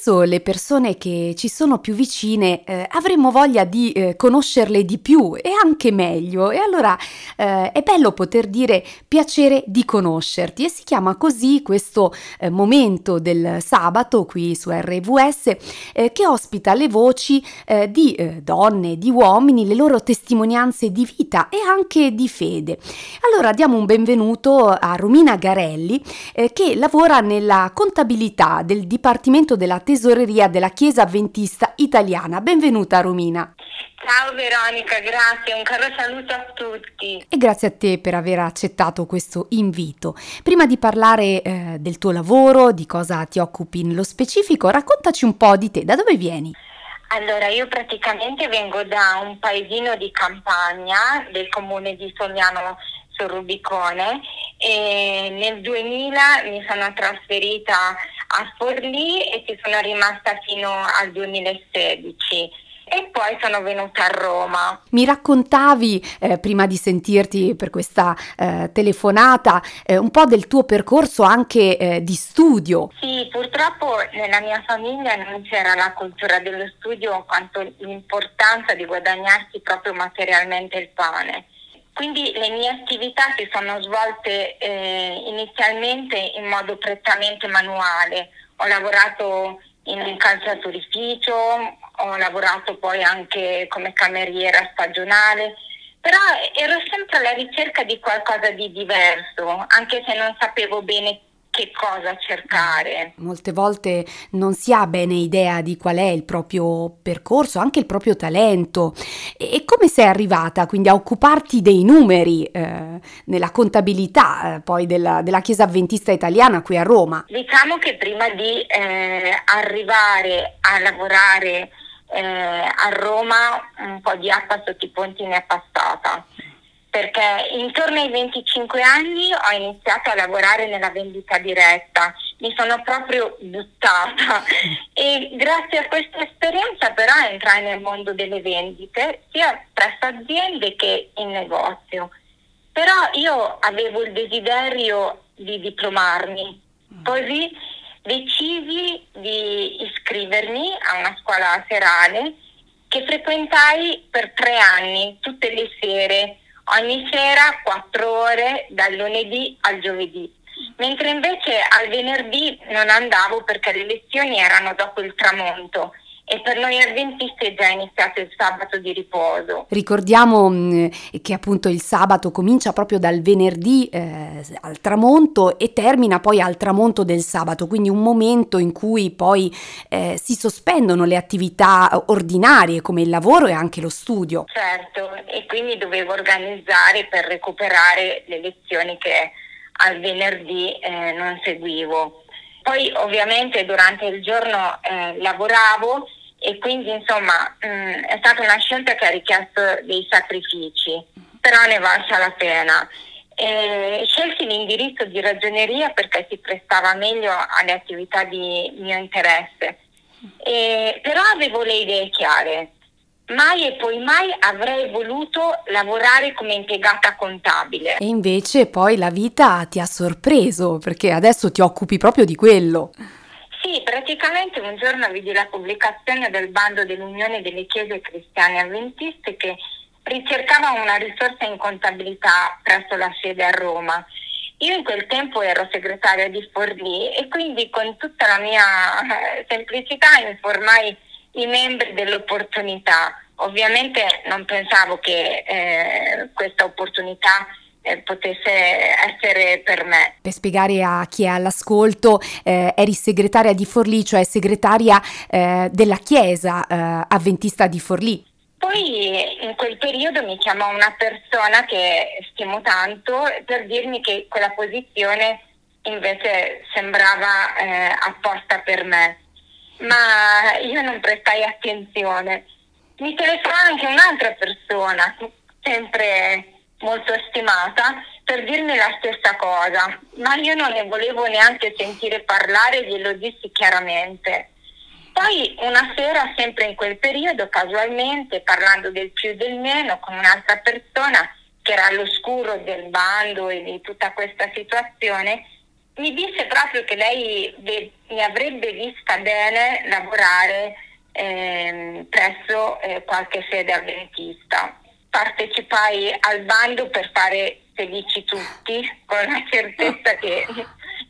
spesso le persone che ci sono più vicine eh, avremmo voglia di eh, conoscerle di più e anche meglio e allora eh, è bello poter dire piacere di conoscerti e si chiama così questo eh, momento del sabato qui su RVS eh, che ospita le voci eh, di donne, di uomini, le loro testimonianze di vita e anche di fede. Allora diamo un benvenuto a Romina Garelli che lavora nella contabilità del Dipartimento della Tesoreria della Chiesa Avventista Italiana. Benvenuta Romina. Ciao Veronica, grazie, un caro saluto a tutti. E grazie a te per aver accettato questo invito. Prima di parlare eh, del tuo lavoro, di cosa ti occupi nello specifico, raccontaci un po' di te, da dove vieni? Allora, io praticamente vengo da un paesino di campagna del comune di Sogliano sul Rubicone e nel 2000 mi sono trasferita a Forlì e ci sono rimasta fino al 2016 e poi sono venuta a Roma. Mi raccontavi eh, prima di sentirti per questa eh, telefonata eh, un po' del tuo percorso anche eh, di studio. Sì, purtroppo nella mia famiglia non c'era la cultura dello studio quanto l'importanza di guadagnarsi proprio materialmente il pane. Quindi le mie attività si sono svolte eh, inizialmente in modo prettamente manuale. Ho lavorato in un calzaturificio, ho lavorato poi anche come cameriera stagionale, però ero sempre alla ricerca di qualcosa di diverso, anche se non sapevo bene che cosa cercare. Molte volte non si ha bene idea di qual è il proprio percorso, anche il proprio talento. E, come sei arrivata quindi a occuparti dei numeri eh, nella contabilità eh, poi della, della, Chiesa Avventista Italiana qui a Roma? Diciamo che prima di eh, arrivare a lavorare eh, a Roma un po' di acqua sotto i ponti ne è passata perché intorno ai 25 anni ho iniziato a lavorare nella vendita diretta, mi sono proprio buttata. E grazie a questa esperienza però entrai nel mondo delle vendite sia presso aziende che in negozio. Però io avevo il desiderio di diplomarmi, così decisi di iscrivermi a una scuola serale che frequentai per tre anni, tutte le sere ogni sera 4 ore dal lunedì al giovedì, mentre invece al venerdì non andavo perché le lezioni erano dopo il tramonto e per noi adventisti è già iniziato il sabato di riposo. Ricordiamo mh, mm, che appunto il sabato comincia proprio dal venerdì eh, al tramonto e termina poi al tramonto del sabato, quindi un momento in cui poi eh, si sospendono le attività ordinarie come il lavoro e anche lo studio. Certo, e quindi dovevo organizzare per recuperare le lezioni che al venerdì eh, non seguivo. Poi ovviamente durante il giorno eh, lavoravo e quindi insomma mh, mm, è stata una scelta che ha richiesto dei sacrifici, però ne valsa la pena. E scelsi l'indirizzo di ragioneria perché si prestava meglio alle attività di mio interesse, e, però avevo le idee chiare. Mai e poi mai avrei voluto lavorare come impiegata contabile. E invece poi la vita ti ha sorpreso perché adesso ti occupi proprio di quello. Sì, praticamente un giorno vidi la pubblicazione del bando dell'Unione delle Chiese Cristiane Avventiste che ricercava una risorsa in contabilità presso la sede a Roma. Io in quel tempo ero segretaria di Forlì e quindi con tutta la mia eh, semplicità informai i membri dell'opportunità. Ovviamente non pensavo che eh, questa opportunità potesse essere per me. Per spiegare a chi è all'ascolto, eh, eri segretaria di Forlì, cioè segretaria eh, della Chiesa eh, Avventista di Forlì. Poi in quel periodo mi chiamò una persona che stimo tanto per dirmi che quella posizione invece sembrava eh, apposta per me, ma io non prestai attenzione. Mi telefonò anche un'altra persona, sempre molto stimata per dirmi la stessa cosa, ma io non ne volevo neanche sentire parlare, glielo dissi chiaramente. Poi una sera, sempre in quel periodo, casualmente, parlando del più e del meno con un'altra persona che era all'oscuro del bando e di tutta questa situazione, mi disse proprio che lei mi avrebbe vista bene lavorare eh, presso eh, qualche sede avventista. Partecipai al bando per fare felici tutti, con la certezza che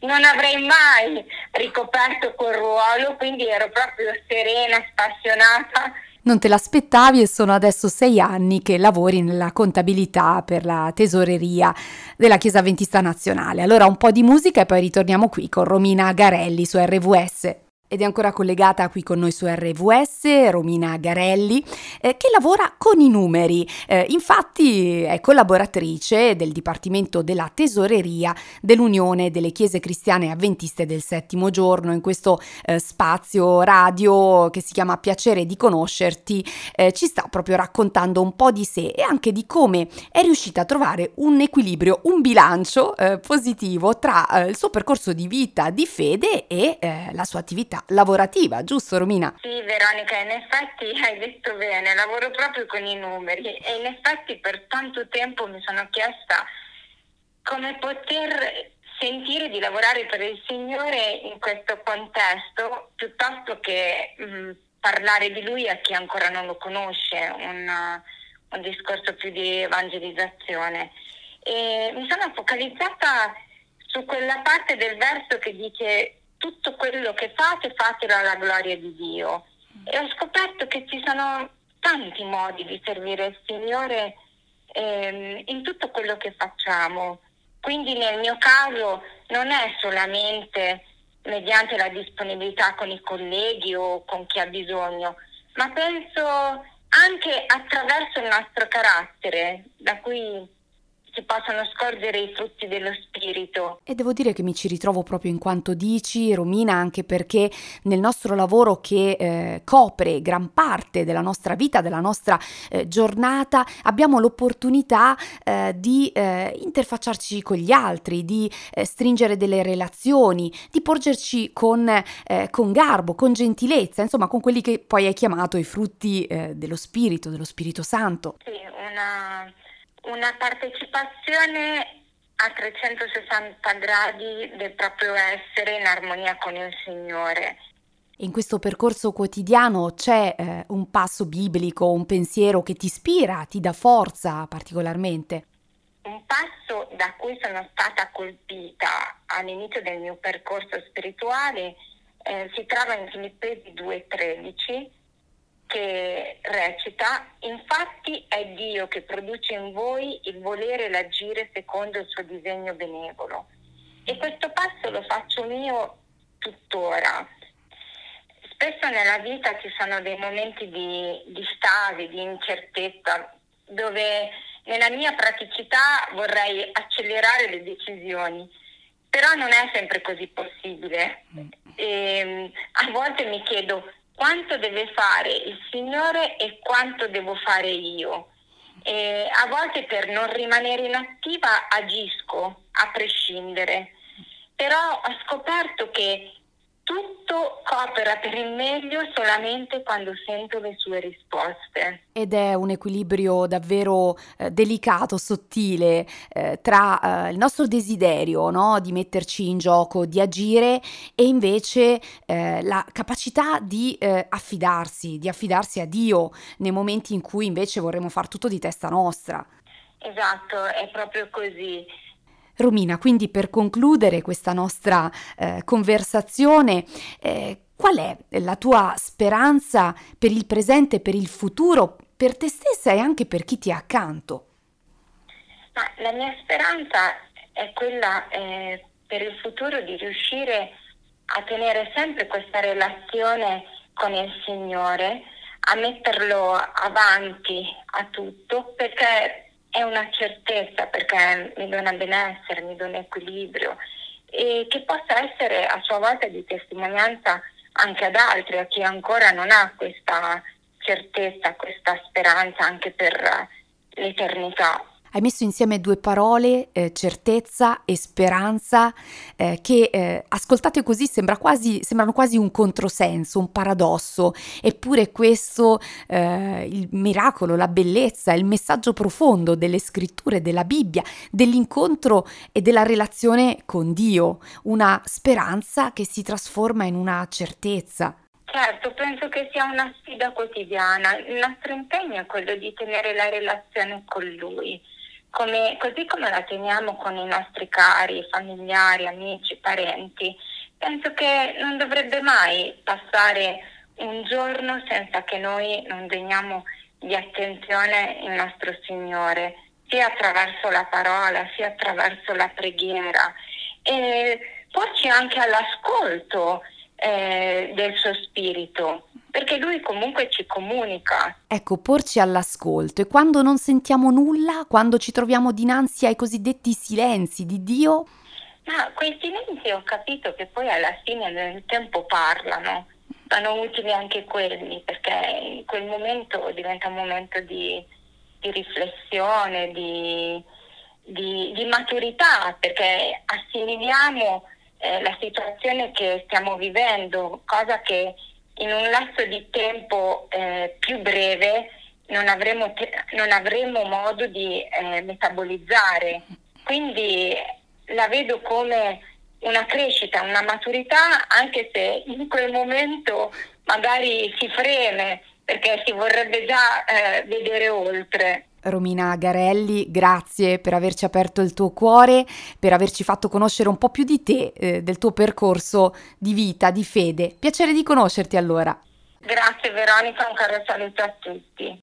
non avrei mai ricoperto quel ruolo, quindi ero proprio serena, spassionata. Non te l'aspettavi e sono adesso sei anni che lavori nella contabilità per la tesoreria della Chiesa Adventista Nazionale. Allora un po' di musica e poi ritorniamo qui con Romina Garelli su RVS. Ed è ancora collegata qui con noi su RVS Romina Garelli, eh, che lavora con i numeri. Eh, infatti è collaboratrice del Dipartimento della Tesoreria dell'Unione delle Chiese Cristiane Avventiste del Settimo Giorno. In questo eh, spazio radio che si chiama Piacere di conoscerti, eh, ci sta proprio raccontando un po' di sé e anche di come è riuscita a trovare un equilibrio, un bilancio eh, positivo tra eh, il suo percorso di vita, di fede e la sua attività lavorativa, giusto Romina? Sì Veronica, in effetti hai detto bene, lavoro proprio con i numeri e in effetti per tanto tempo mi sono chiesta come poter sentire di lavorare per il Signore in questo contesto piuttosto che mh, mm, parlare di Lui a chi ancora non lo conosce, un, un discorso più di evangelizzazione. E mi sono focalizzata su quella parte del verso che dice tutto quello che fate, fatelo alla gloria di Dio. E ho scoperto che ci sono tanti modi di servire il Signore ehm, in tutto quello che facciamo. Quindi nel mio caso non è solamente mediante la disponibilità con i colleghi o con chi ha bisogno, ma penso anche attraverso il nostro carattere, da cui possano scorgere i frutti dello spirito. E devo dire che mi ci ritrovo proprio in quanto dici, Romina, anche perché nel nostro lavoro che eh, copre gran parte della nostra vita, della nostra eh, giornata, abbiamo l'opportunità eh, di eh, interfacciarci con gli altri, di eh, stringere delle relazioni, di porgerci con, eh, con, garbo, con gentilezza, insomma con quelli che poi hai chiamato i frutti dello Spirito, dello Spirito Santo. Sì, una una partecipazione a 360 gradi del proprio essere in armonia con il Signore. In questo percorso quotidiano c'è eh, un passo biblico, un pensiero che ti ispira, ti dà forza particolarmente? Un passo da cui sono stata colpita all'inizio del mio percorso spirituale eh, si trova in Filippesi 2.13 che recita, infatti è Dio che produce in voi il volere e l'agire secondo il suo disegno benevolo. E questo passo lo faccio mio tuttora. Spesso nella vita ci sono dei momenti di, di stasi, di incertezza, dove nella mia praticità vorrei accelerare le decisioni, però non è sempre così possibile. Mm. E, ehm, a volte mi chiedo quanto deve fare il Signore e quanto devo fare io. E a volte per non rimanere inattiva agisco a prescindere, però ho scoperto che tutto coopera per il meglio solamente quando sento le sue risposte. Ed è un equilibrio davvero eh, delicato, sottile, eh, tra eh, il nostro desiderio no? di metterci in gioco, di agire e invece eh, la capacità di eh, affidarsi, di affidarsi a Dio nei momenti in cui invece vorremmo far tutto di testa nostra. Esatto, è proprio così. Romina, quindi per concludere questa nostra eh, conversazione, eh, qual è la tua speranza per il presente, per il futuro, per te stessa e anche per chi ti è accanto? Ma la mia speranza è quella eh, per il futuro di riuscire a tenere sempre questa relazione con il Signore, a metterlo avanti a tutto, perché è una certezza perché mi dona benessere, mi dona equilibrio e che possa essere a sua volta di testimonianza anche ad altri, a chi ancora non ha questa certezza, questa speranza anche per l'eternità. Hai messo insieme due parole, eh, certezza e speranza, eh, che eh, ascoltate così sembra quasi, sembrano quasi un controsenso, un paradosso, eppure questo, eh, il miracolo, la bellezza, il messaggio profondo delle scritture, della Bibbia, dell'incontro e della relazione con Dio, una speranza che si trasforma in una certezza. Certo, penso che sia una sfida quotidiana. Il nostro impegno è quello di tenere la relazione con Lui come, così come la teniamo con i nostri cari, familiari, amici, parenti, penso che non dovrebbe mai passare un giorno senza che noi non degniamo di attenzione il nostro Signore, sia attraverso la parola, sia attraverso la preghiera. E porci anche all'ascolto eh, del suo spirito perché lui comunque ci comunica. Ecco, porci all'ascolto e quando non sentiamo nulla, quando ci troviamo dinanzi ai cosiddetti silenzi di Dio. Ma quei silenzi ho capito che poi alla fine del tempo parlano, sono utili anche quelli, perché in quel momento diventa un momento di, di riflessione, di, di, di, maturità, perché assimiliamo eh, la situazione che stiamo vivendo, cosa che in un lasso di tempo eh, più breve non avremo, te- non avremo modo di eh, metabolizzare. Quindi la vedo come una crescita, una maturità, anche se in quel momento magari si freme perché si vorrebbe già eh, vedere oltre. Romina Garelli, grazie per averci aperto il tuo cuore, per averci fatto conoscere un po' più di te, eh, del tuo percorso di vita, di fede. Piacere di conoscerti allora. Grazie Veronica, un caro saluto a tutti.